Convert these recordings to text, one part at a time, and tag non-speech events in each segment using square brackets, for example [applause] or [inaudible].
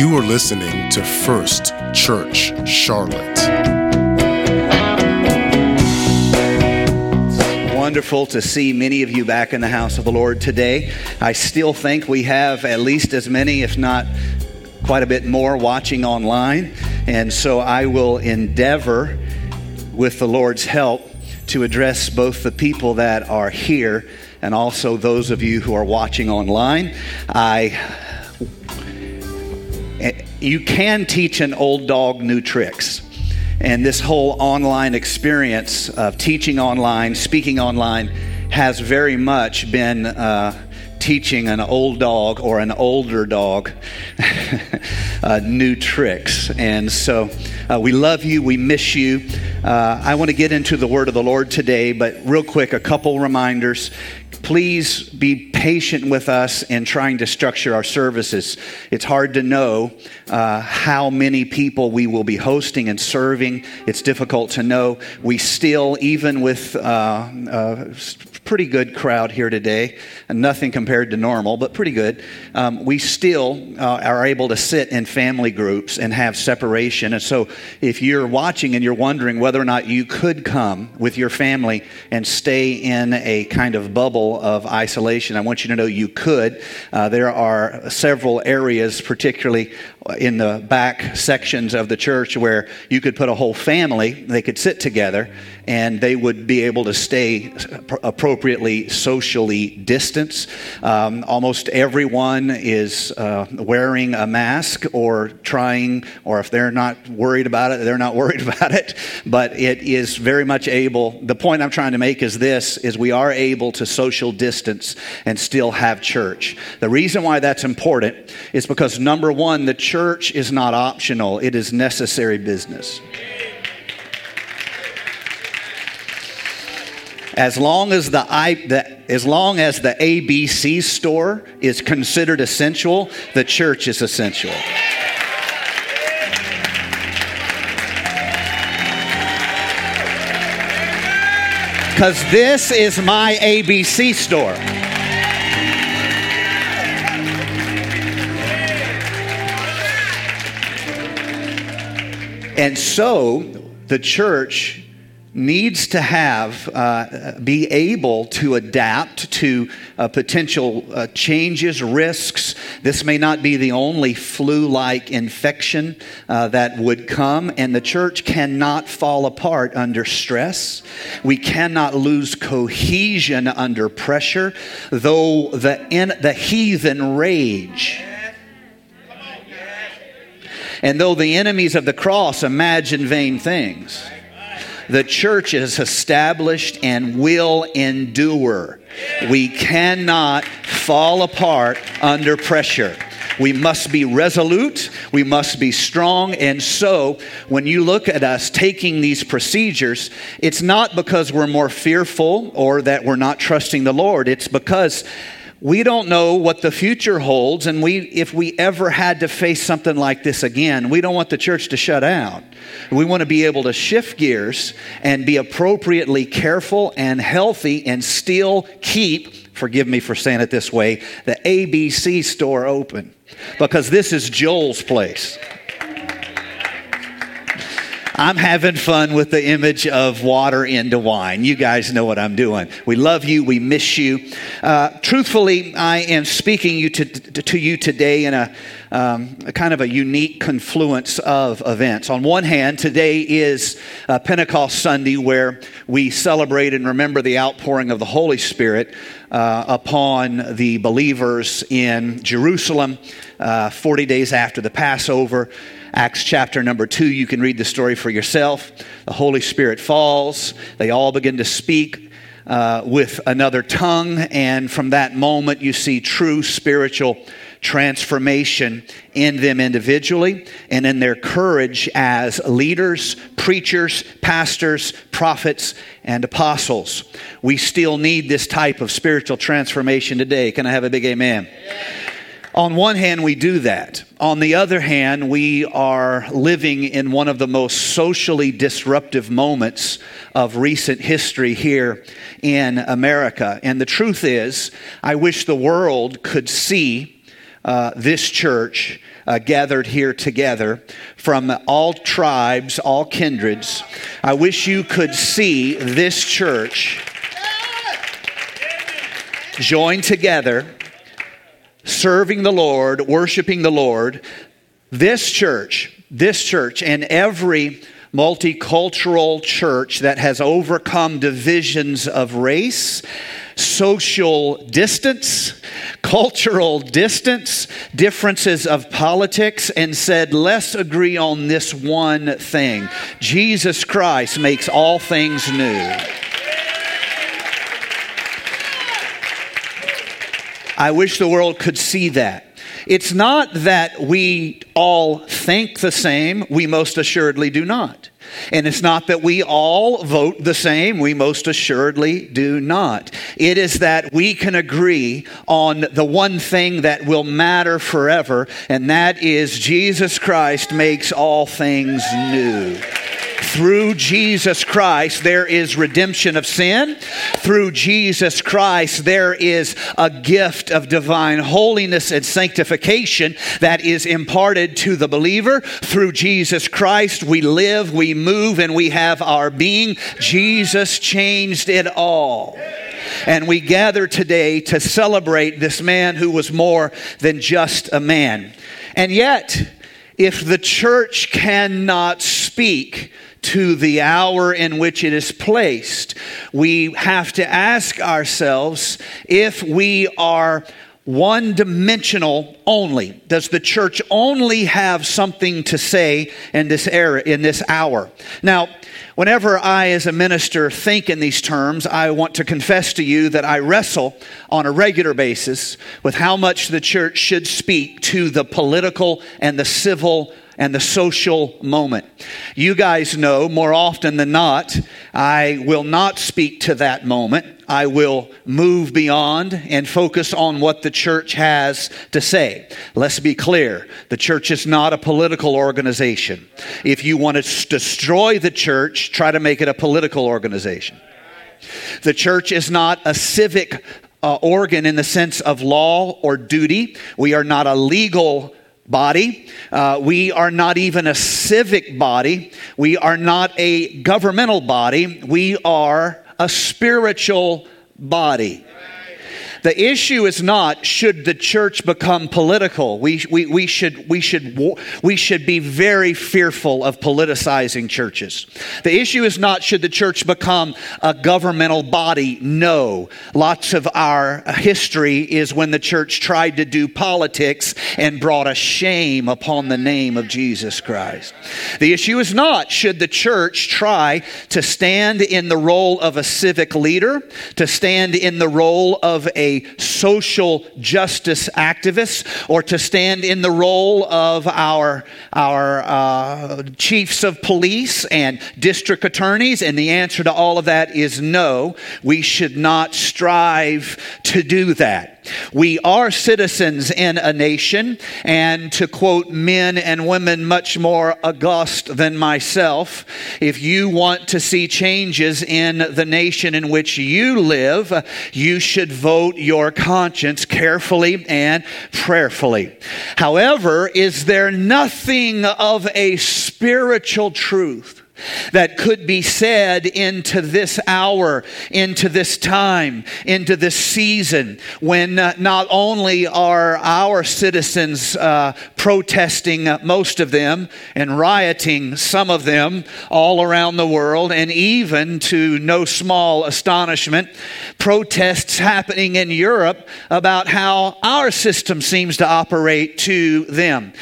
You are listening to First Church Charlotte. Wonderful to see many of you back in the house of the Lord today. I still think we have at least as many, if not quite a bit more, watching online. And so I will endeavor, with the Lord's help, to address both the people that are here and also those of you who are watching online. I you can teach an old dog new tricks. And this whole online experience of teaching online, speaking online, has very much been uh, teaching an old dog or an older dog [laughs] uh, new tricks. And so uh, we love you, we miss you. Uh, I want to get into the word of the Lord today, but real quick, a couple reminders please be patient with us in trying to structure our services. It's hard to know uh, how many people we will be hosting and serving. It's difficult to know. We still, even with uh, a pretty good crowd here today, nothing compared to normal, but pretty good, um, we still uh, are able to sit in family groups and have separation. And so if you're watching and you're wondering whether or not you could come with your family and stay in a kind of bubble of isolation. I want you to know you could. Uh, there are several areas, particularly in the back sections of the church, where you could put a whole family, they could sit together, and they would be able to stay appropriately socially distanced. Um, almost everyone is uh, wearing a mask or trying, or if they're not worried about it, they're not [laughs] worried about it. But it is very much able. The point I'm trying to make is this: is we are able to social distance and still have church. The reason why that's important is because number one, the church is not optional; it is necessary business. as long as the, I, the, as long as the ABC store is considered essential, the church is essential. Because this is my ABC store. And so the church needs to have, uh, be able to adapt to uh, potential uh, changes, risks. This may not be the only flu like infection uh, that would come, and the church cannot fall apart under stress. We cannot lose cohesion under pressure, though the, in, the heathen rage. And though the enemies of the cross imagine vain things the church is established and will endure. We cannot fall apart under pressure. We must be resolute. We must be strong. And so, when you look at us taking these procedures, it's not because we're more fearful or that we're not trusting the Lord. It's because we don't know what the future holds. And we, if we ever had to face something like this again, we don't want the church to shut out We want to be able to shift gears and be appropriately careful and healthy and still keep, forgive me for saying it this way, the ABC store open. Because this is Joel's place. I'm having fun with the image of water into wine. You guys know what I'm doing. We love you. We miss you. Uh, truthfully, I am speaking you to, to you today in a, um, a, kind of a unique confluence of events. On one hand, today is uh, Pentecost Sunday, where we celebrate and remember the outpouring of the Holy Spirit uh, upon the believers in Jerusalem uh, 40 days after the Passover. Acts chapter number two, you can read the story for yourself. The Holy Spirit falls, they all begin to speak uh, with another tongue, and from that moment, you see true spiritual transformation in them individually and in their courage as leaders, preachers, pastors, prophets, and apostles. We still need this type of spiritual transformation today. Can I have a big amen? On one hand, we do that. On the other hand, we are living in one of the most socially disruptive moments of recent history here in America. And the truth is, I wish the world could see uh, this church uh, gathered here together from all tribes, all kindreds. I wish you could see this church join together, serving the Lord, worshiping the Lord. This church, this church, and every multicultural church that has overcome divisions of race, social distance, cultural distance, differences of politics, and said, let's agree on this one thing Jesus Christ makes all things new. I wish the world could see that. It's not that we all think the same, we most assuredly do not. And it's not that we all vote the same, we most assuredly do not. It is that we can agree on the one thing that will matter forever, and that is Jesus Christ makes all things new. Through Jesus Christ, there is redemption of sin. Through Jesus Christ, there is a gift of divine holiness and sanctification that is imparted to the believer. Through Jesus Christ, we live, we move, and we have our being. Jesus changed it all. And we gather today to celebrate this man who was more than just a man. And yet, if the church cannot speak, to the hour in which it is placed, we have to ask ourselves if we are one dimensional only. Does the church only have something to say in this era, in this hour? Now, whenever I, as a minister, think in these terms, I want to confess to you that I wrestle on a regular basis with how much the church should speak to the political and the civil and the social moment. You guys know more often than not, I will not speak to that moment. I will move beyond and focus on what the church has to say. Let's be clear the church is not a political organization. If you want to destroy the church, try to make it a political organization. The church is not a civic uh, organ in the sense of law or duty. We are not a legal body. Uh, we are not even a civic body. We are not a governmental body. We are a spiritual body. The issue is not should the church become political. We, we, we, should, we, should, we should be very fearful of politicizing churches. The issue is not should the church become a governmental body. No. Lots of our history is when the church tried to do politics and brought a shame upon the name of Jesus Christ. The issue is not should the church try to stand in the role of a civic leader, to stand in the role of a social justice activist or to stand in the role of our, our uh, chiefs of police and district attorneys? And the answer to all of that is no. We should not strive to do that. We are citizens in a nation, and to quote men and women much more august than myself, if you want to see changes in the nation in which you live, you should vote your conscience carefully and prayerfully. However, is there nothing of a spiritual truth? That could be said into this hour, into this time, into this season when uh, not only are our citizens uh, protesting, most of them, and rioting, some of them, all around the world, and even to no small astonishment, protests happening in Europe about how our system seems to operate to them.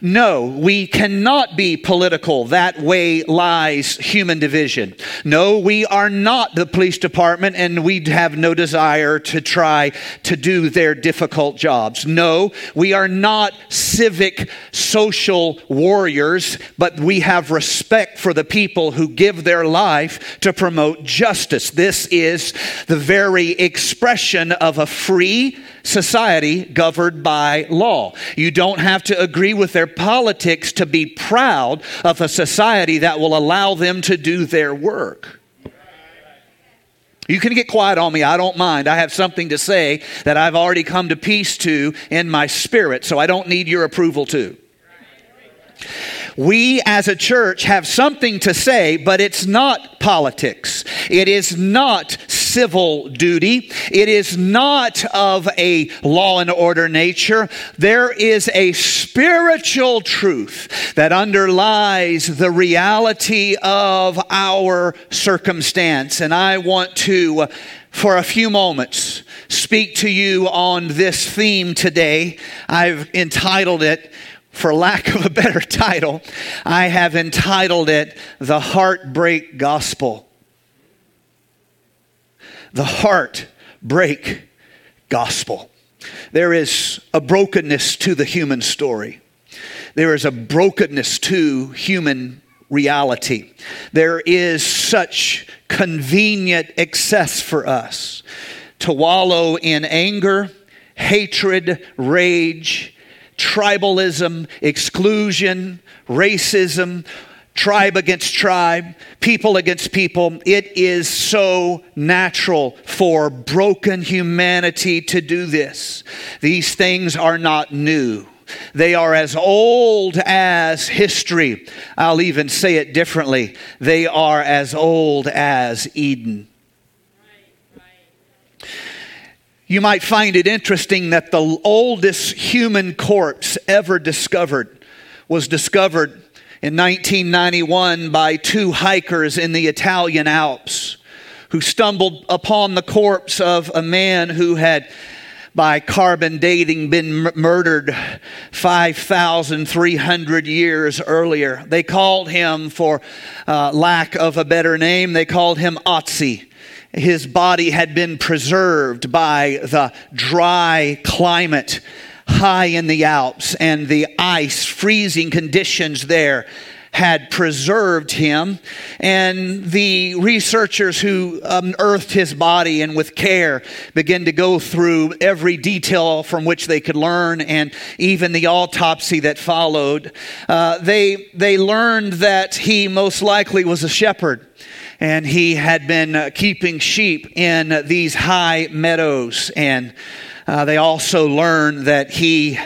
No, we cannot be political. That way lies human division. No, we are not the police department and we have no desire to try to do their difficult jobs. No, we are not civic social warriors, but we have respect for the people who give their life to promote justice. This is the very expression of a free society governed by law. You don't have to agree with their politics to be proud of a society that will allow them to do their work. You can get quiet on me. I don't mind. I have something to say that I've already come to peace to in my spirit, so I don't need your approval too. We as a church have something to say, but it's not politics. It is not civil duty. It is not of a law and order nature. There is a spiritual truth that underlies the reality of our circumstance. And I want to, for a few moments, speak to you on this theme today. I've entitled it, for lack of a better [laughs] title, I have entitled it The Heartbreak Gospel. The Heartbreak Gospel. There is a brokenness to the human story. There is a brokenness to human reality. There is such convenient excess for us to wallow in anger, hatred, rage, tribalism, exclusion, racism, tribe against tribe, people against people. It is so natural for broken humanity to do this. These things are not new. They are as old as history. I'll even say it differently. They are as old as Eden. You might find it interesting that the oldest human corpse ever discovered was discovered in 1991 by two hikers in the Italian Alps who stumbled upon the corpse of a man who had by carbon dating been m- murdered 5,300 years earlier. They called him, for uh, lack of a better name, they called him Otzi his body had been preserved by the dry climate high in the Alps and the ice, freezing conditions there had preserved him. And the researchers who unearthed his body and with care began to go through every detail from which they could learn and even the autopsy that followed. Uh, they, they learned that he most likely was a shepherd and he had been uh, keeping sheep in these high meadows. And uh, they also learned that he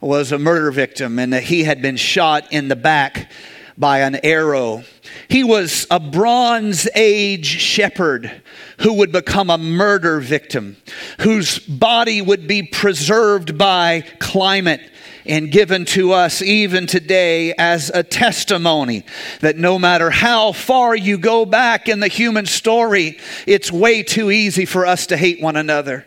was a murder victim and that he had been shot in the back by an arrow. He was a Bronze Age shepherd who would become a murder victim, whose body would be preserved by climate and given to us even today as a testimony that no matter how far you go back in the human story, it's way too easy for us to hate one another.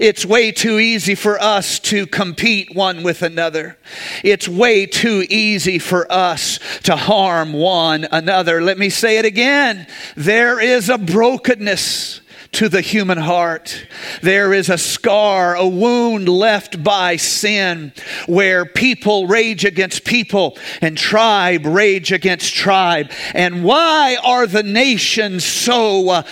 It's way too easy for us to compete one with another. It's way too easy for us to harm one another. Let me say it again. There is a brokenness to the human heart. There is a scar, a wound left by sin where people rage against people and tribe rage against tribe. And why are the nations so uh,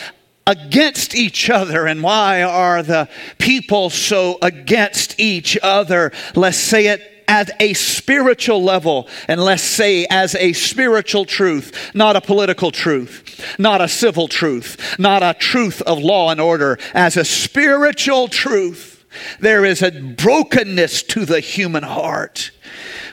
against each other and why are the people so against each other? Let's say it at a spiritual level, and let's say as a spiritual truth, not a political truth, not a civil truth, not a truth of law and order, as a spiritual truth. There is a brokenness to the human heart.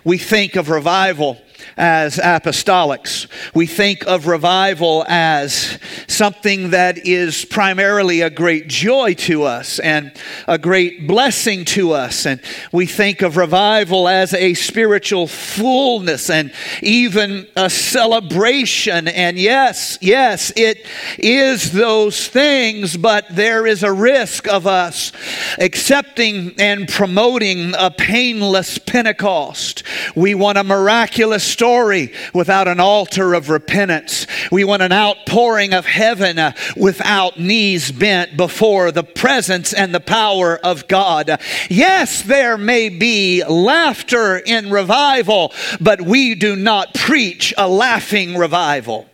We think of revival as apostolics. We think of revival as something that is primarily a great joy to us and a great blessing to us. And we think of revival as a spiritual fullness and even a celebration. And yes, yes, it is those things, but there is a risk of us accepting and promoting a painless Pentecost. We want a miraculous story without an altar of repentance. We want an outpouring of heaven uh, without knees bent before the presence and the power of God. Yes, there may be laughter in revival, but we do not preach a laughing revival.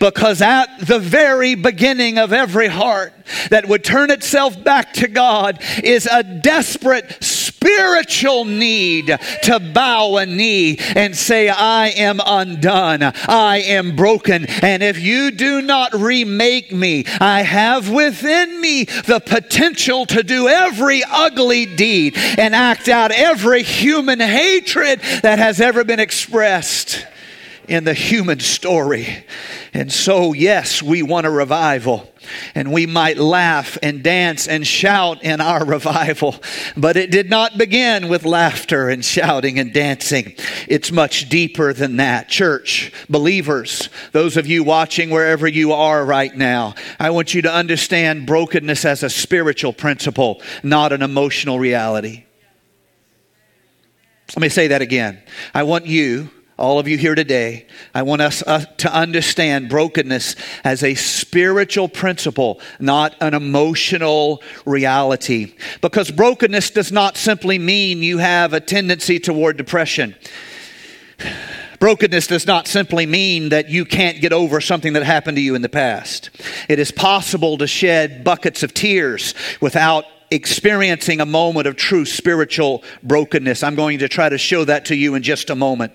Because at the very beginning of every heart that would turn itself back to God is a desperate spiritual need to bow a knee and say, I am undone. I am broken. And if you do not remake me, I have within me the potential to do every ugly deed and act out every human hatred that has ever been expressed in the human story. And so, yes, we want a revival. And we might laugh and dance and shout in our revival. But it did not begin with laughter and shouting and dancing. It's much deeper than that. Church, believers, those of you watching wherever you are right now, I want you to understand brokenness as a spiritual principle, not an emotional reality. Let me say that again. I want you all of you here today, I want us uh, to understand brokenness as a spiritual principle, not an emotional reality. Because brokenness does not simply mean you have a tendency toward depression. Brokenness does not simply mean that you can't get over something that happened to you in the past. It is possible to shed buckets of tears without experiencing a moment of true spiritual brokenness. I'm going to try to show that to you in just a moment.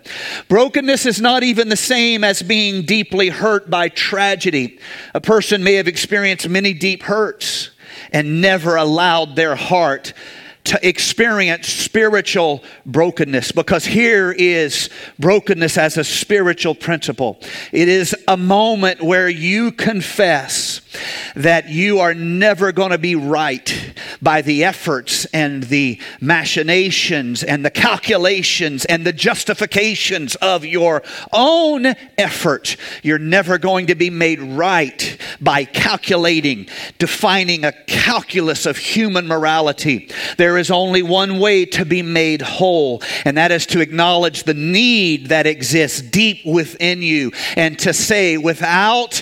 Brokenness is not even the same as being deeply hurt by tragedy. A person may have experienced many deep hurts and never allowed their heart to experience spiritual brokenness because here is brokenness as a spiritual principle. It is a moment where you confess that you are never going to be right by the efforts and the machinations and the calculations and the justifications of your own effort. You're never going to be made right by calculating, defining a calculus of human morality. There is only one way to be made whole, and that is to acknowledge the need that exists deep within you and to say, without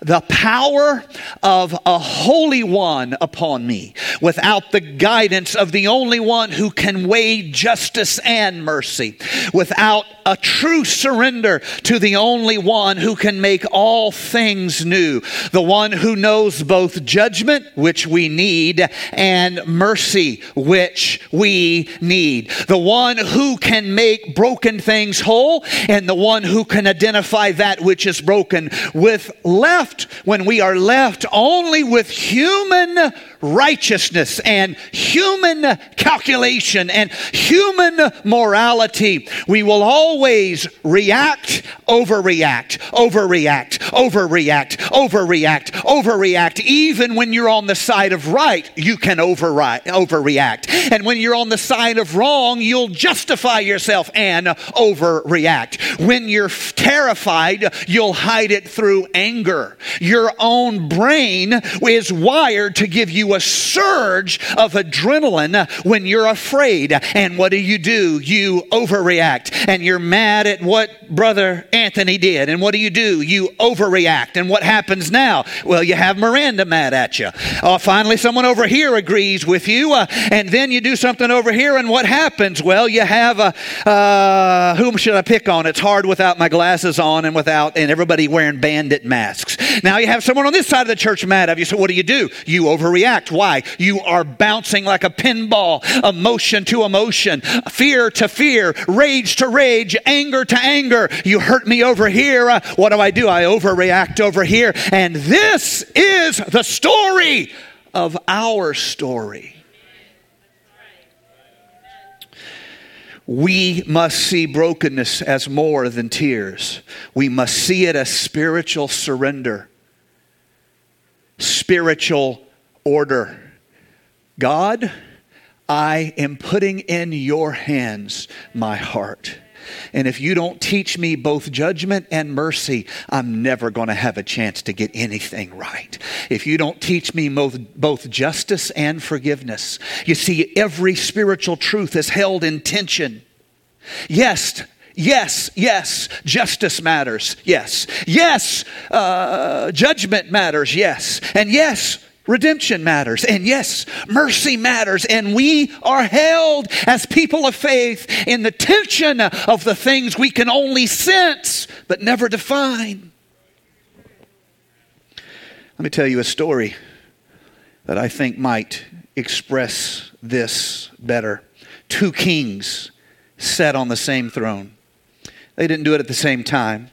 the power of a holy one upon me, without the guidance of the only one who can weigh justice and mercy, without a true surrender to the only one who can make all things new, the one who knows both judgment, which we need, and mercy, which we need, the one who can make broken things whole, and the one who can identify that which is broken with left when we are left only with human righteousness and human calculation and human morality, we will always react, overreact, overreact, overreact, overreact, overreact. Even when you're on the side of right, you can overreact. overreact. And when you're on the side of wrong, you'll justify yourself and overreact. When you're terrified, you'll hide it through anger. Your own brain is wired to give you a surge of adrenaline when you're afraid. And what do you do? You overreact and you're mad at what Brother Anthony did. And what do you do? You overreact. And what happens now? Well, you have Miranda mad at you. Uh, finally, someone over here agrees with you. Uh, and then you do something over here. And what happens? Well, you have a, uh, whom should I pick on? It's hard without my glasses on and without, and everybody wearing bandit masks. Now you have someone on this side of the church mad at you. So what do you do? You overreact. Why? You are bouncing like a pinball, emotion to emotion, fear to fear, rage to rage, anger to anger. You hurt me over here. Uh, what do I do? I overreact over here. And this is the story of our story. We must see brokenness as more than tears. We must see it as spiritual surrender, spiritual order. God, I am putting in your hands my heart. And if you don't teach me both judgment and mercy, I'm never going to have a chance to get anything right. If you don't teach me both, both justice and forgiveness, you see, every spiritual truth is held in tension. Yes, Yes, yes, justice matters. Yes, yes, uh, judgment matters. Yes, and yes, redemption matters. And yes, mercy matters. And we are held as people of faith in the tension of the things we can only sense but never define. Let me tell you a story that I think might express this better. two kings sat on the same throne. They didn't do it at the same time,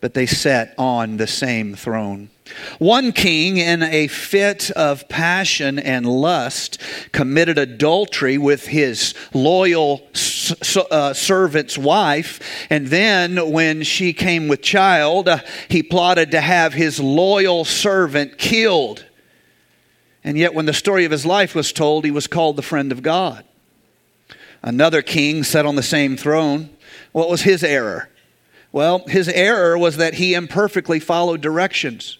but they sat on the same throne. One king, in a fit of passion and lust, committed adultery with his loyal uh, servant's wife. And then, when she came with child, uh, he plotted to have his loyal servant killed. And yet, when the story of his life was told, he was called the friend of God. Another king sat on the same throne. What was his error? Well, his error was that he imperfectly followed directions.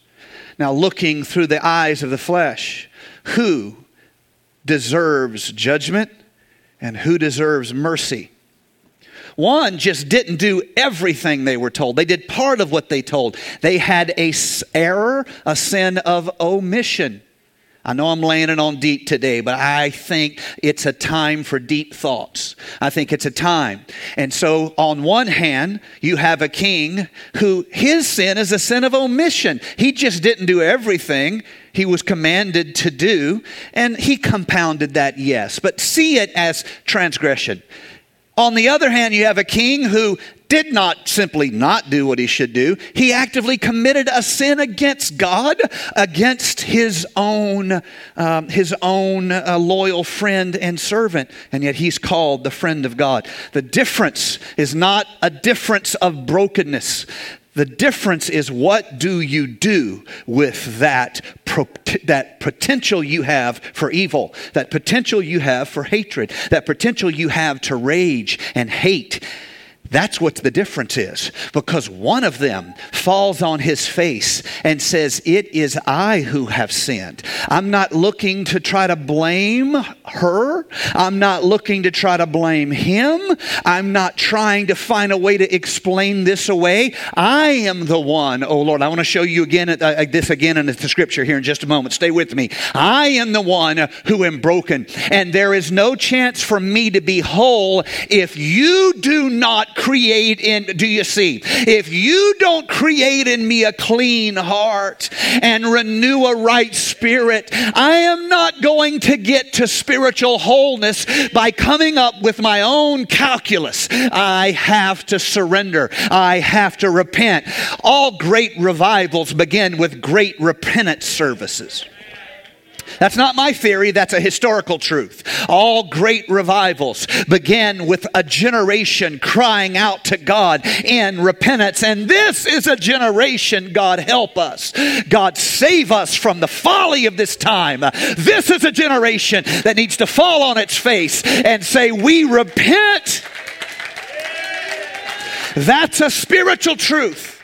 Now, looking through the eyes of the flesh, who deserves judgment and who deserves mercy? One just didn't do everything they were told. They did part of what they told. They had a error, a sin of omission. I know I'm laying it on deep today, but I think it's a time for deep thoughts. I think it's a time. And so, on one hand, you have a king who his sin is a sin of omission. He just didn't do everything he was commanded to do, and he compounded that, yes. But see it as transgression. On the other hand, you have a king who did not simply not do what he should do, he actively committed a sin against God, against his own, um, his own uh, loyal friend and servant, and yet he's called the friend of God. The difference is not a difference of brokenness. The difference is what do you do with that, that potential you have for evil, that potential you have for hatred, that potential you have to rage and hate that's what the difference is. Because one of them falls on his face and says, It is I who have sinned. I'm not looking to try to blame her. I'm not looking to try to blame him. I'm not trying to find a way to explain this away. I am the one, oh Lord. I want to show you again uh, this again in the scripture here in just a moment. Stay with me. I am the one who am broken, and there is no chance for me to be whole if you do not create in, do you see? If you don't create in me a clean heart and renew a right spirit, I am not going to get to spiritual wholeness by coming up with my own calculus. I have to surrender. I have to repent. All great revivals begin with great repentance services. That's not my theory, that's a historical truth. All great revivals began with a generation crying out to God in repentance. And this is a generation, God help us. God save us from the folly of this time. This is a generation that needs to fall on its face and say, We repent. That's a spiritual truth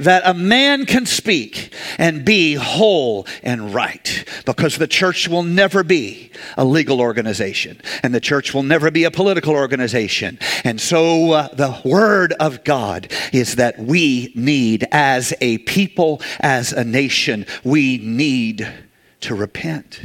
that a man can speak and be whole and right because the church will never be a legal organization and the church will never be a political organization. And so uh, the word of God is that we need, as a people, as a nation, we need to repent.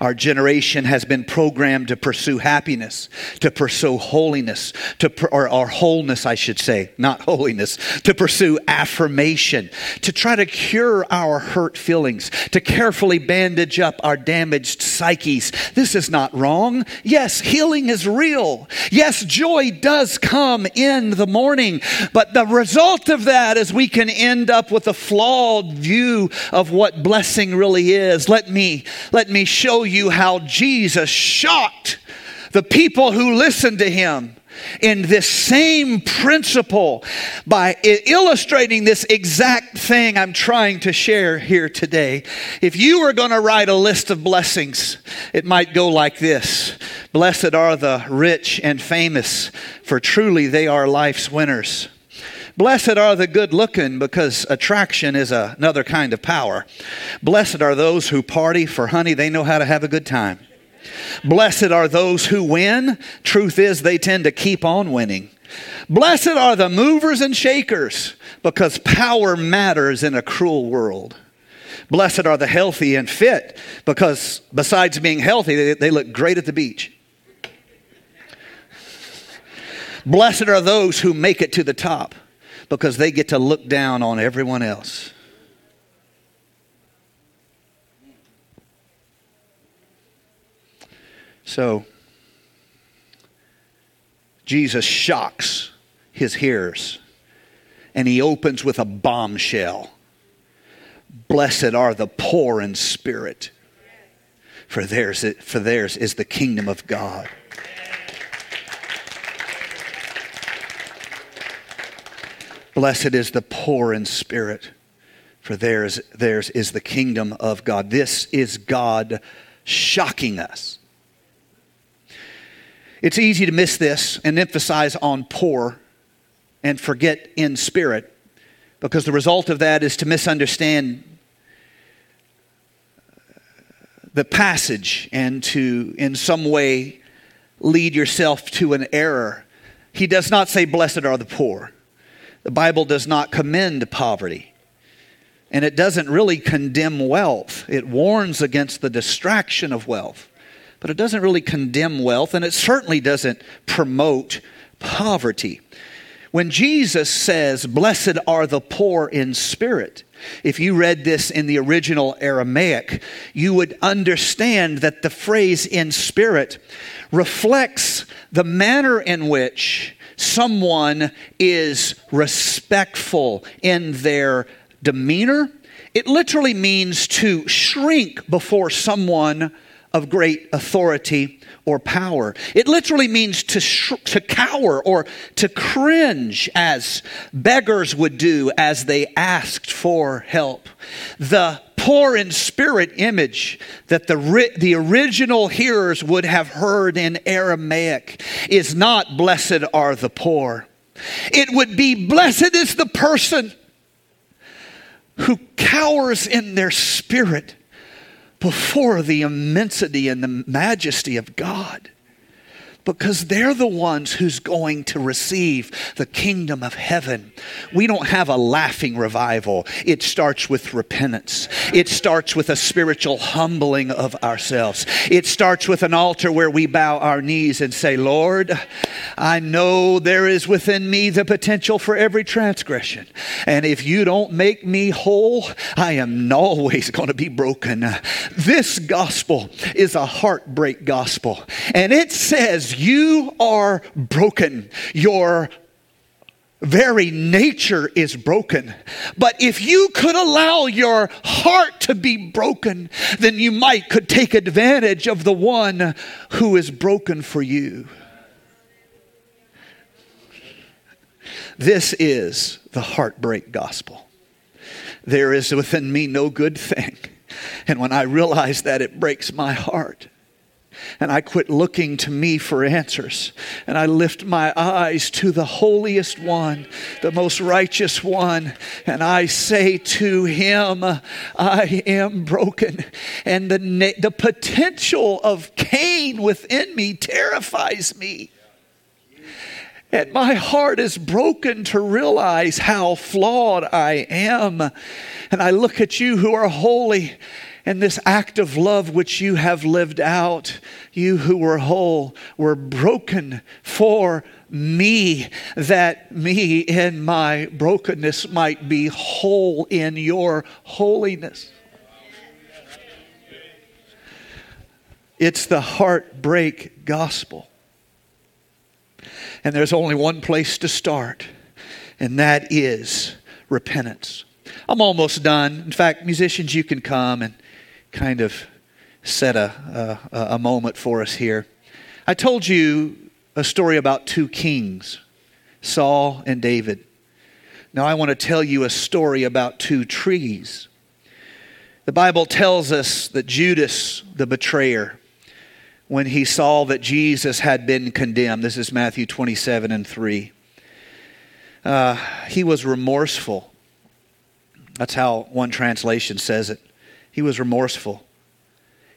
Our generation has been programmed to pursue happiness, to pursue holiness, to or, or wholeness, I should say, not holiness, to pursue affirmation, to try to cure our hurt feelings, to carefully bandage up our damaged psyches. This is not wrong. Yes, healing is real. Yes, joy does come in the morning, but the result of that is we can end up with a flawed view of what blessing really is. Let me let me show you you how Jesus shocked the people who listened to him in this same principle by illustrating this exact thing I'm trying to share here today. If you were going to write a list of blessings, it might go like this Blessed are the rich and famous, for truly they are life's winners. Blessed are the good looking because attraction is a, another kind of power. Blessed are those who party for honey, they know how to have a good time. Blessed are those who win. Truth is, they tend to keep on winning. Blessed are the movers and shakers because power matters in a cruel world. Blessed are the healthy and fit because besides being healthy, they, they look great at the beach. Blessed are those who make it to the top because they get to look down on everyone else. So, Jesus shocks his hearers and he opens with a bombshell. Blessed are the poor in spirit, for theirs, for theirs is the kingdom of God. Blessed is the poor in spirit, for theirs, theirs is the kingdom of God. This is God shocking us. It's easy to miss this and emphasize on poor and forget in spirit because the result of that is to misunderstand the passage and to, in some way, lead yourself to an error. He does not say, Blessed are the poor. The Bible does not commend poverty. And it doesn't really condemn wealth. It warns against the distraction of wealth. But it doesn't really condemn wealth, and it certainly doesn't promote poverty. When Jesus says, Blessed are the poor in spirit, if you read this in the original Aramaic, you would understand that the phrase in spirit reflects the manner in which someone is respectful in their demeanor. It literally means to shrink before someone of great authority or power. It literally means to, sh- to cower or to cringe as beggars would do as they asked for help. The poor in spirit image that the, ri- the original hearers would have heard in Aramaic is not blessed are the poor. It would be blessed is the person who cowers in their spirit before the immensity and the majesty of God because they're the ones who's going to receive the kingdom of heaven. We don't have a laughing revival. It starts with repentance. It starts with a spiritual humbling of ourselves. It starts with an altar where we bow our knees and say, Lord, I know there is within me the potential for every transgression. And if you don't make me whole, I am always going to be broken. This gospel is a heartbreak gospel. And it says, you are broken. Your very nature is broken. But if you could allow your heart to be broken, then you might could take advantage of the one who is broken for you. This is the heartbreak gospel. There is within me no good thing. And when I realize that, it breaks my heart and I quit looking to me for answers. And I lift my eyes to the holiest one, the most righteous one, and I say to him, I am broken. And the, the potential of Cain within me terrifies me. And my heart is broken to realize how flawed I am. And I look at you who are holy and this act of love which you have lived out, you who were whole, were broken for me, that me in my brokenness might be whole in your holiness. It's the heartbreak gospel. And there's only one place to start, and that is repentance. I'm almost done. In fact, musicians, you can come and kind of set a, a, a moment for us here. I told you a story about two kings, Saul and David. Now I want to tell you a story about two trees. The Bible tells us that Judas, the betrayer, when he saw that Jesus had been condemned, this is Matthew 27 and 3, uh, he was remorseful. That's how one translation says it. He was remorseful.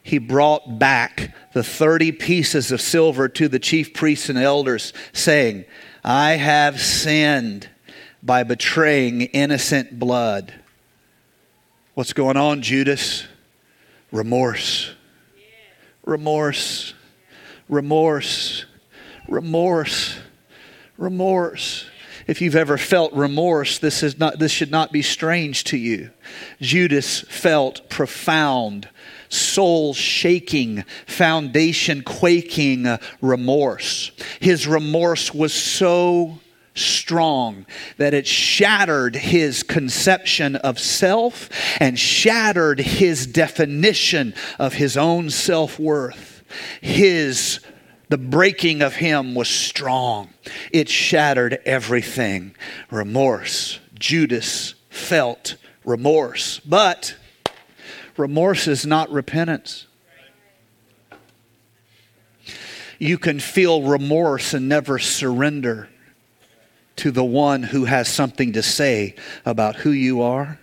He brought back the 30 pieces of silver to the chief priests and elders, saying, I have sinned by betraying innocent blood. What's going on, Judas? Remorse. Remorse. Remorse. Remorse. Remorse. If you've ever felt remorse, this, is not, this should not be strange to you. Judas felt profound, soul shaking, foundation quaking remorse. His remorse was so strong that it shattered his conception of self and shattered his definition of his own self worth. His the breaking of him was strong. It shattered everything. Remorse. Judas felt remorse. But remorse is not repentance. You can feel remorse and never surrender to the one who has something to say about who you are,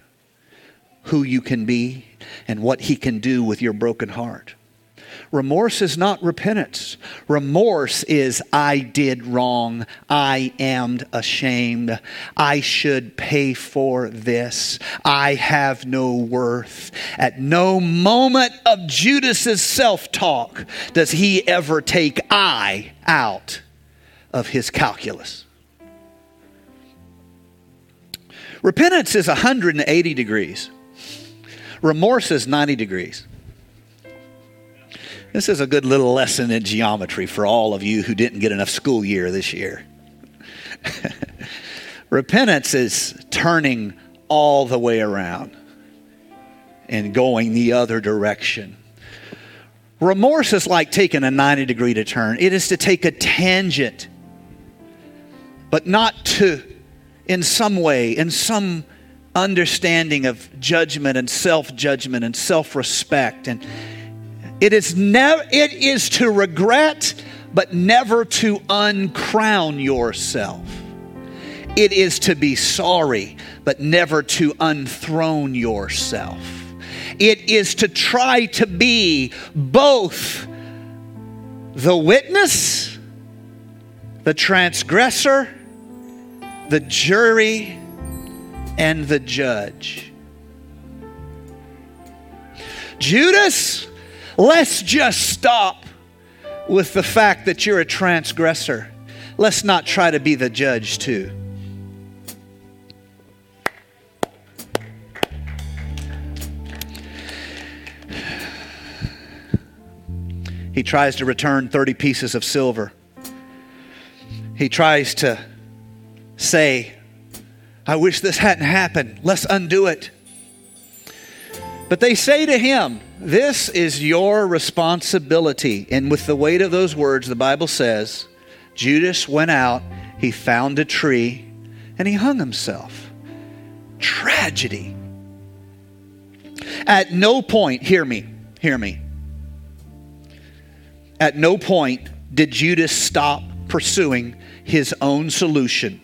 who you can be, and what he can do with your broken heart. Remorse is not repentance. Remorse is, I did wrong. I am ashamed. I should pay for this. I have no worth. At no moment of Judas's self talk does he ever take I out of his calculus. Repentance is 180 degrees. Remorse is 90 degrees. This is a good little lesson in geometry for all of you who didn't get enough school year this year. [laughs] Repentance is turning all the way around and going the other direction. Remorse is like taking a 90 degree to turn, it is to take a tangent, but not to, in some way, in some understanding of judgment and self judgment and self respect and it is, never, it is to regret, but never to uncrown yourself. It is to be sorry, but never to unthrone yourself. It is to try to be both the witness, the transgressor, the jury, and the judge. Judas Let's just stop with the fact that you're a transgressor. Let's not try to be the judge, too. He tries to return 30 pieces of silver. He tries to say, I wish this hadn't happened. Let's undo it. But they say to him, This is your responsibility. And with the weight of those words, the Bible says, Judas went out, he found a tree, and he hung himself. Tragedy. At no point, hear me, hear me. At no point did Judas stop pursuing his own solution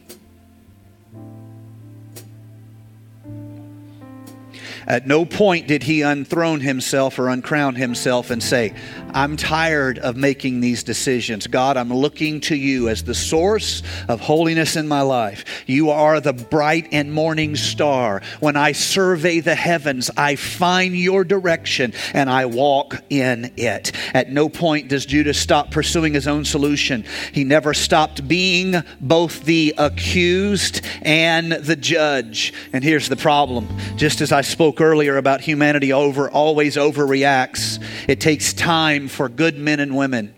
At no point did he unthrone himself or uncrown himself and say, I'm tired of making these decisions. God, I'm looking to you as the source of holiness in my life. You are the bright and morning star. When I survey the heavens, I find your direction and I walk in it. At no point does Judas stop pursuing his own solution. He never stopped being both the accused and the judge. And here's the problem just as I spoke spoke earlier about humanity over always overreacts. It takes time for good men and women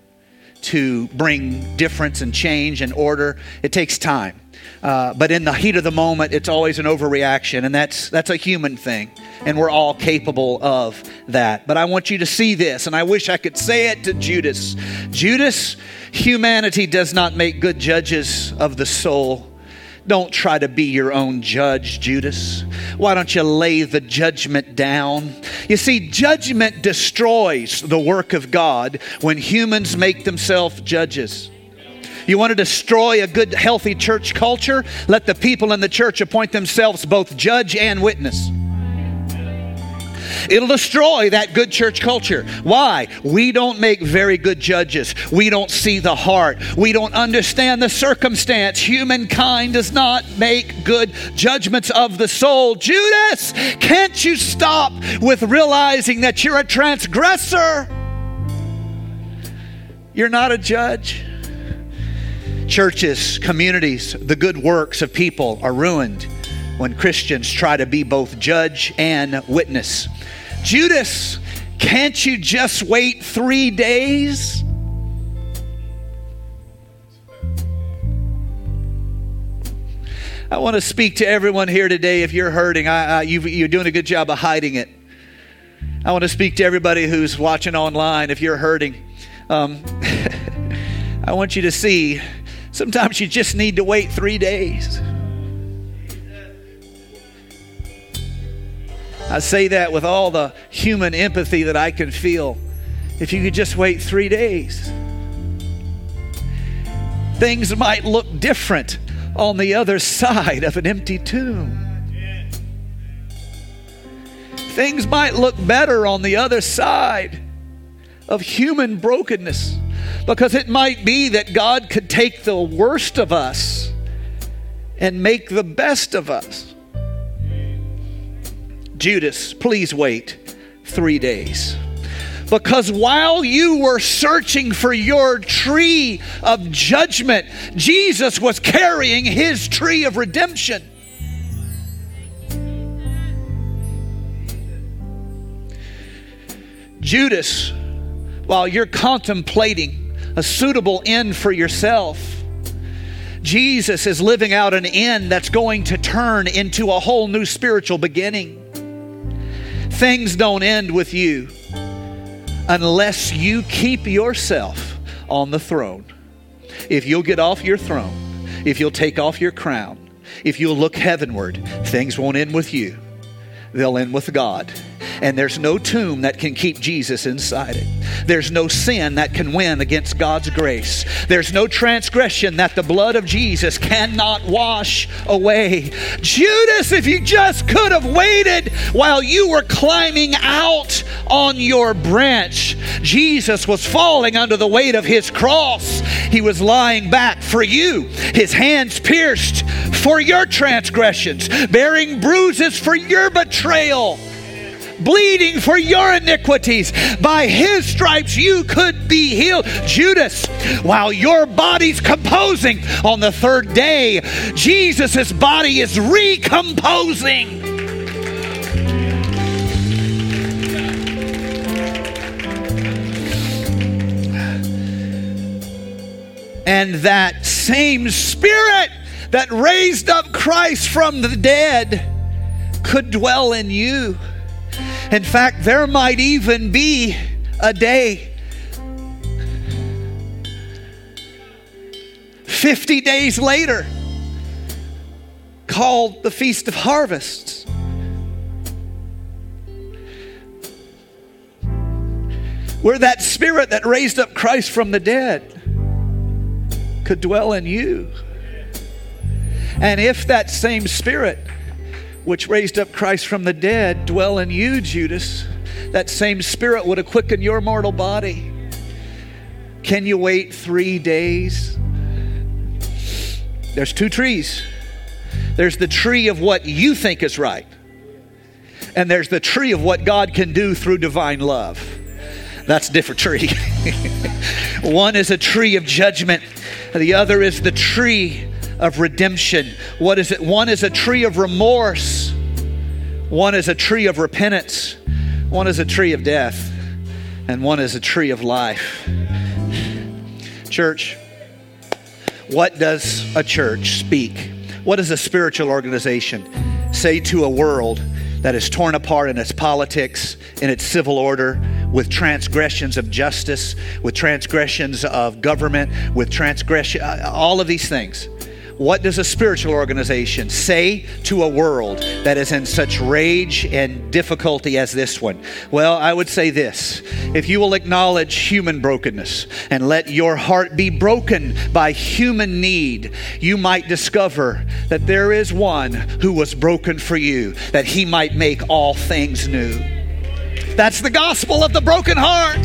to bring difference and change and order. It takes time. Uh, but in the heat of the moment, it's always an overreaction, and that's, that's a human thing. And we're all capable of that. But I want you to see this, and I wish I could say it to Judas. Judas, humanity does not make good judges of the soul don't try to be your own judge, Judas. Why don't you lay the judgment down? You see, judgment destroys the work of God when humans make themselves judges. You want to destroy a good, healthy church culture? Let the people in the church appoint themselves both judge and witness. It'll destroy that good church culture. Why? We don't make very good judges. We don't see the heart. We don't understand the circumstance. Humankind does not make good judgments of the soul. Judas, can't you stop with realizing that you're a transgressor? You're not a judge. Churches, communities, the good works of people are ruined when Christians try to be both judge and witness. Judas, can't you just wait three days? I want to speak to everyone here today. If you're hurting, I, I, you, are doing a good job of hiding it. I want to speak to everybody who's watching online. If you're hurting, um, [laughs] I want you to see sometimes you just need to wait three days. I say that with all the human empathy that I can feel. If you could just wait three days, things might look different on the other side of an empty tomb. Things might look better on the other side of human brokenness because it might be that God could take the worst of us and make the best of us. Judas, please wait three days. Because while you were searching for your tree of judgment, Jesus was carrying his tree of redemption. Judas, while you're contemplating a suitable end for yourself, Jesus is living out an end that's going to turn into a whole new spiritual beginning. Things don't end with you unless you keep yourself on the throne. If you'll get off your throne, if you'll take off your crown, if you'll look heavenward, things won't end with you, they'll end with God and there's no tomb that can keep Jesus inside it. There's no sin that can win against God's grace. There's no transgression that the blood of Jesus cannot wash away. Judas, if you just could have waited while you were climbing out on your branch, Jesus was falling under the weight of his cross. He was lying back for you, his hands pierced for your transgressions, bearing bruises for your betrayal bleeding for your iniquities. By his stripes you could be healed. Judas, while your body's composing on the third day, Jesus' body is recomposing. And that same spirit that raised up Christ from the dead could dwell in you. In fact, there might even be a day 50 days later called the Feast of Harvests. Where that spirit that raised up Christ from the dead could dwell in you. And if that same spirit which raised up Christ from the dead, dwell in you, Judas, that same spirit would have quickened your mortal body. Can you wait three days? There's two trees. There's the tree of what you think is right, and there's the tree of what God can do through divine love. That's a different tree. [laughs] One is a tree of judgment, the other is the tree of redemption. What is it? One is a tree of remorse, one is a tree of repentance, one is a tree of death, and one is a tree of life. Church, what does a church speak? What does a spiritual organization say to a world that is torn apart in its politics, in its civil order, with transgressions of justice, with transgressions of government, with transgression, uh, all of these things? What does a spiritual organization say to a world that is in such rage and difficulty as this one? Well, I would say this if you will acknowledge human brokenness and let your heart be broken by human need, you might discover that there is one who was broken for you, that he might make all things new. That's the gospel of the broken heart.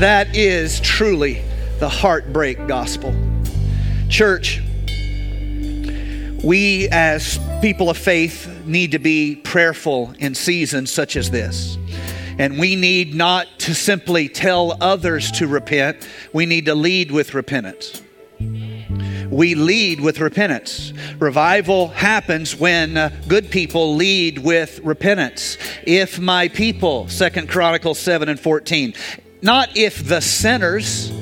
That is truly the heartbreak gospel. Church, we as people of faith need to be prayerful in seasons such as this. And we need not to simply tell others to repent, we need to lead with repentance. We lead with repentance. Revival happens when uh, good people lead with repentance. If my people, Second Chronicles 7 and 14, not if the sinners,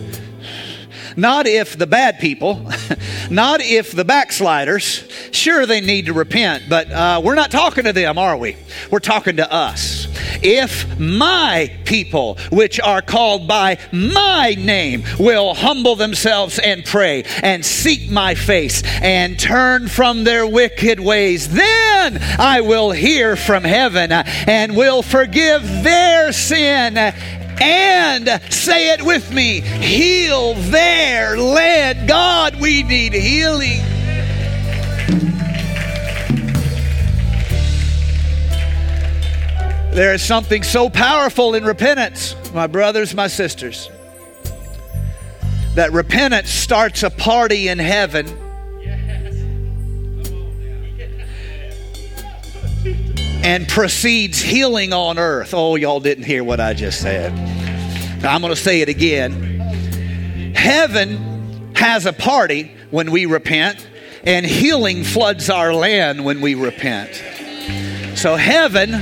not if the bad people, [laughs] not if the backsliders. Sure, they need to repent, but uh, we're not talking to them, are we? We're talking to us. If my people, which are called by my name, will humble themselves and pray and seek my face and turn from their wicked ways, then I will hear from heaven and will forgive their sin and say it with me heal their land. God, we need healing. There is something so powerful in repentance, my brothers, my sisters, that repentance starts a party in heaven. And precedes healing on earth. Oh, y'all didn't hear what I just said. I'm going to say it again. Heaven has a party when we repent, and healing floods our land when we repent. So, heaven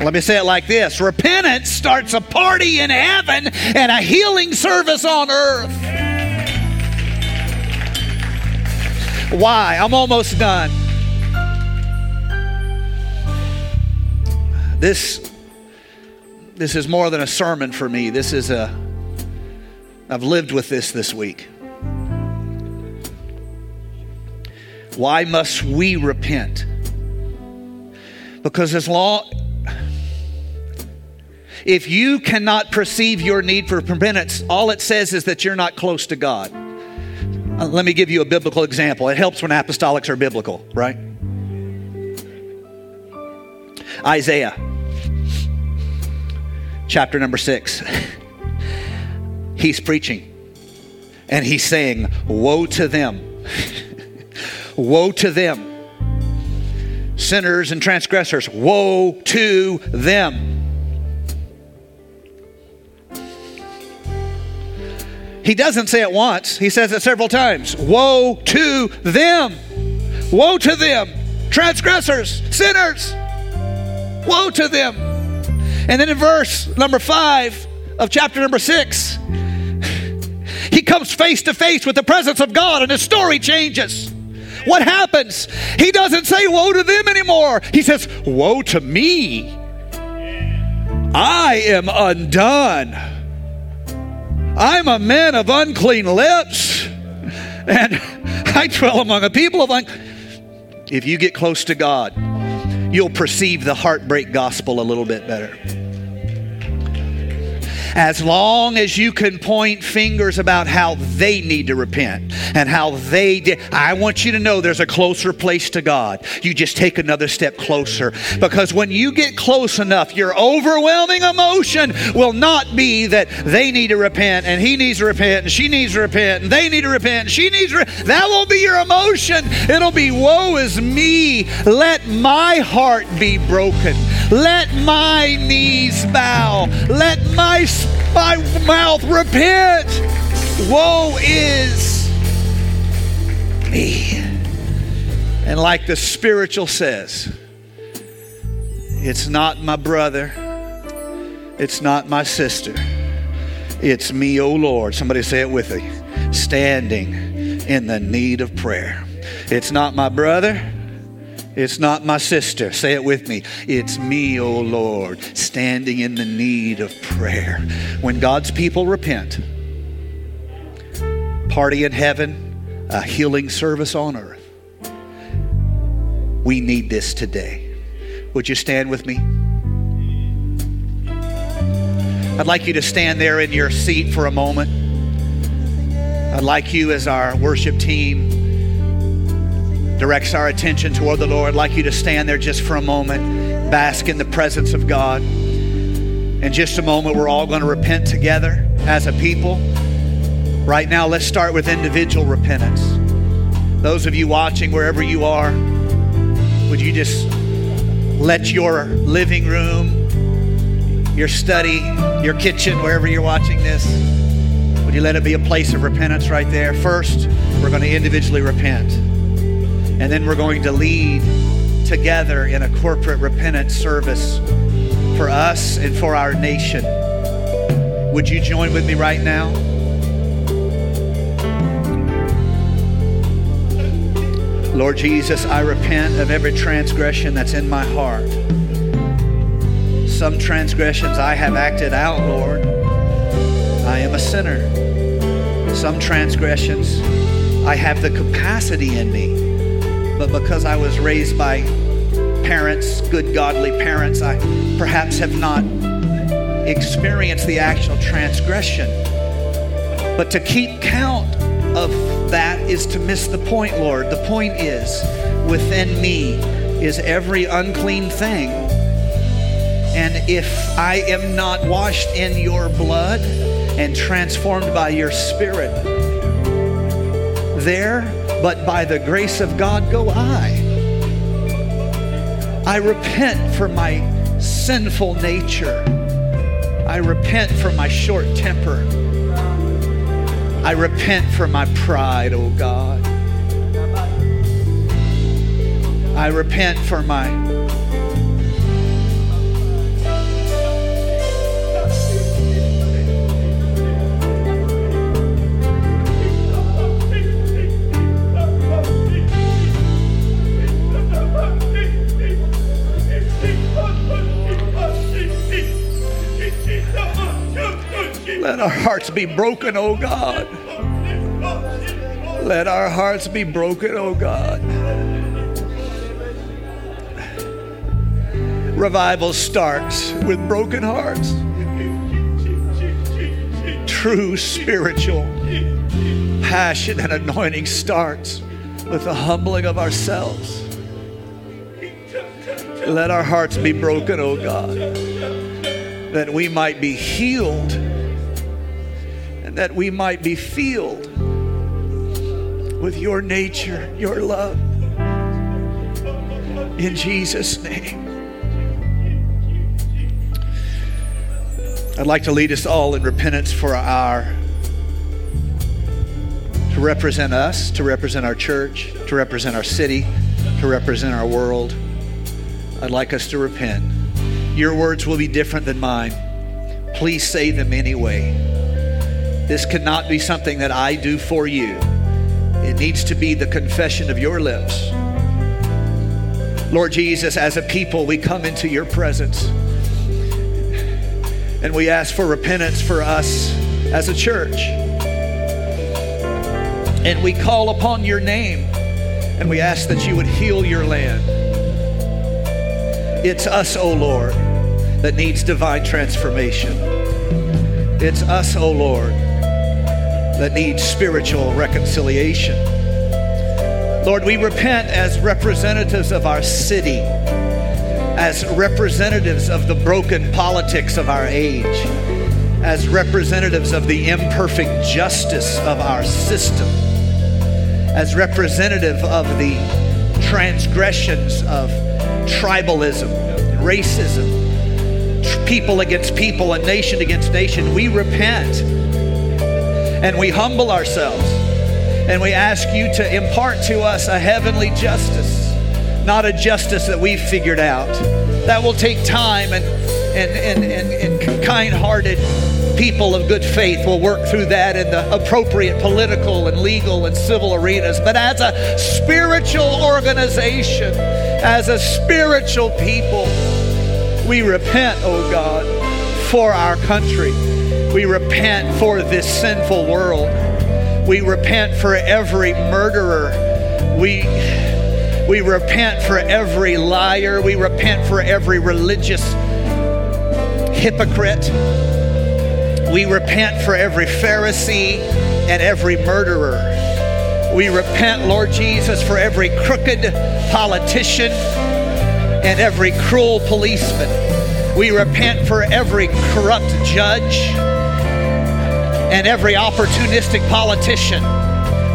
let me say it like this repentance starts a party in heaven and a healing service on earth. Why? I'm almost done. This this is more than a sermon for me. This is a I've lived with this this week. Why must we repent? Because as long if you cannot perceive your need for repentance, all it says is that you're not close to God. Uh, let me give you a biblical example. It helps when apostolics are biblical, right? Isaiah, chapter number six. He's preaching and he's saying, Woe to them! [laughs] Woe to them! Sinners and transgressors, woe to them! He doesn't say it once, he says it several times. Woe to them! Woe to them! Transgressors, sinners! Woe to them! And then in verse number five of chapter number six, he comes face to face with the presence of God and his story changes. What happens? He doesn't say woe to them anymore. He says, Woe to me. I am undone. I'm a man of unclean lips, and [laughs] I dwell among a people of unclean. If you get close to God, you'll perceive the heartbreak gospel a little bit better. As long as you can point fingers about how they need to repent and how they did, I want you to know there's a closer place to God. You just take another step closer because when you get close enough, your overwhelming emotion will not be that they need to repent and he needs to repent and she needs to repent and they need to repent and she needs to. That won't be your emotion. It'll be woe is me. Let my heart be broken. Let my knees bow. Let my my mouth repent. Woe is me. And like the spiritual says, it's not my brother, it's not my sister, it's me, O oh Lord. Somebody say it with me standing in the need of prayer. It's not my brother. It's not my sister. Say it with me. It's me, O oh Lord, standing in the need of prayer. When God's people repent, party in heaven, a healing service on earth. We need this today. Would you stand with me? I'd like you to stand there in your seat for a moment. I'd like you, as our worship team, directs our attention toward the Lord, I'd like you to stand there just for a moment, bask in the presence of God. In just a moment, we're all going to repent together as a people. Right now, let's start with individual repentance. Those of you watching, wherever you are, would you just let your living room, your study, your kitchen, wherever you're watching this. Would you let it be a place of repentance right there? First, we're going to individually repent. And then we're going to lead together in a corporate repentance service for us and for our nation. Would you join with me right now? Lord Jesus, I repent of every transgression that's in my heart. Some transgressions I have acted out, Lord. I am a sinner. Some transgressions I have the capacity in me, but because I was raised by parents, good godly parents, I perhaps have not experienced the actual transgression. But to keep count of that is to miss the point, Lord. The point is, within me is every unclean thing. And if I am not washed in your blood and transformed by your spirit, there, but by the grace of God go I. I repent for my sinful nature. I repent for my short temper. I repent for my pride, oh God. I repent for my Let our hearts be broken, oh God. Let our hearts be broken, oh God. Revival starts with broken hearts. True spiritual passion and anointing starts with the humbling of ourselves. Let our hearts be broken, oh God, that we might be healed that we might be filled with your nature, your love. In Jesus' name. I'd like to lead us all in repentance for our, to represent us, to represent our church, to represent our city, to represent our world. I'd like us to repent. Your words will be different than mine. Please say them anyway. This cannot be something that I do for you. It needs to be the confession of your lips. Lord Jesus, as a people, we come into your presence and we ask for repentance for us as a church. And we call upon your name and we ask that you would heal your land. It's us, O oh Lord, that needs divine transformation. It's us, O oh Lord, that needs spiritual reconciliation. Lord, we repent as representatives of our city, as representatives of the broken politics of our age, as representatives of the imperfect justice of our system, as representative of the transgressions of tribalism, racism, people against people, and nation against nation. We repent and we humble ourselves and we ask you to impart to us a heavenly justice, not a justice that we've figured out. That will take time and, and, and, and, and kind hearted people of good faith will work through that in the appropriate political and legal and civil arenas. But as a spiritual organization, as a spiritual people, we repent, oh God, for our country. We repent for this sinful world. We repent for every murderer. We, we repent for every liar. We repent for every religious hypocrite. We repent for every Pharisee and every murderer. We repent, Lord Jesus, for every crooked politician and every cruel policeman. We repent for every corrupt judge and every opportunistic politician.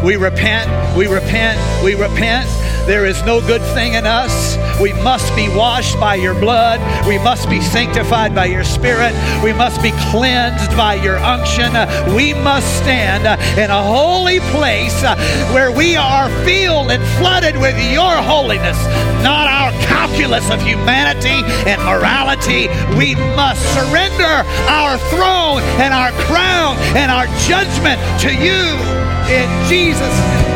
We repent, we repent, we repent. There is no good thing in us. We must be washed by your blood. We must be sanctified by your spirit. We must be cleansed by your unction. We must stand in a holy place uh, where we are filled and flooded with your holiness, not our calculus of humanity and morality. We must surrender our throne and our crown and our judgment to you in Jesus' name.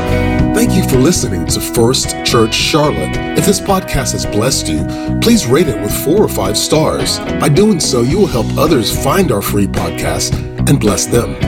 Thank you for listening to First Church Charlotte. If this podcast has blessed you, please rate it with four or five stars. By doing so, you will help others find our free podcast and bless them.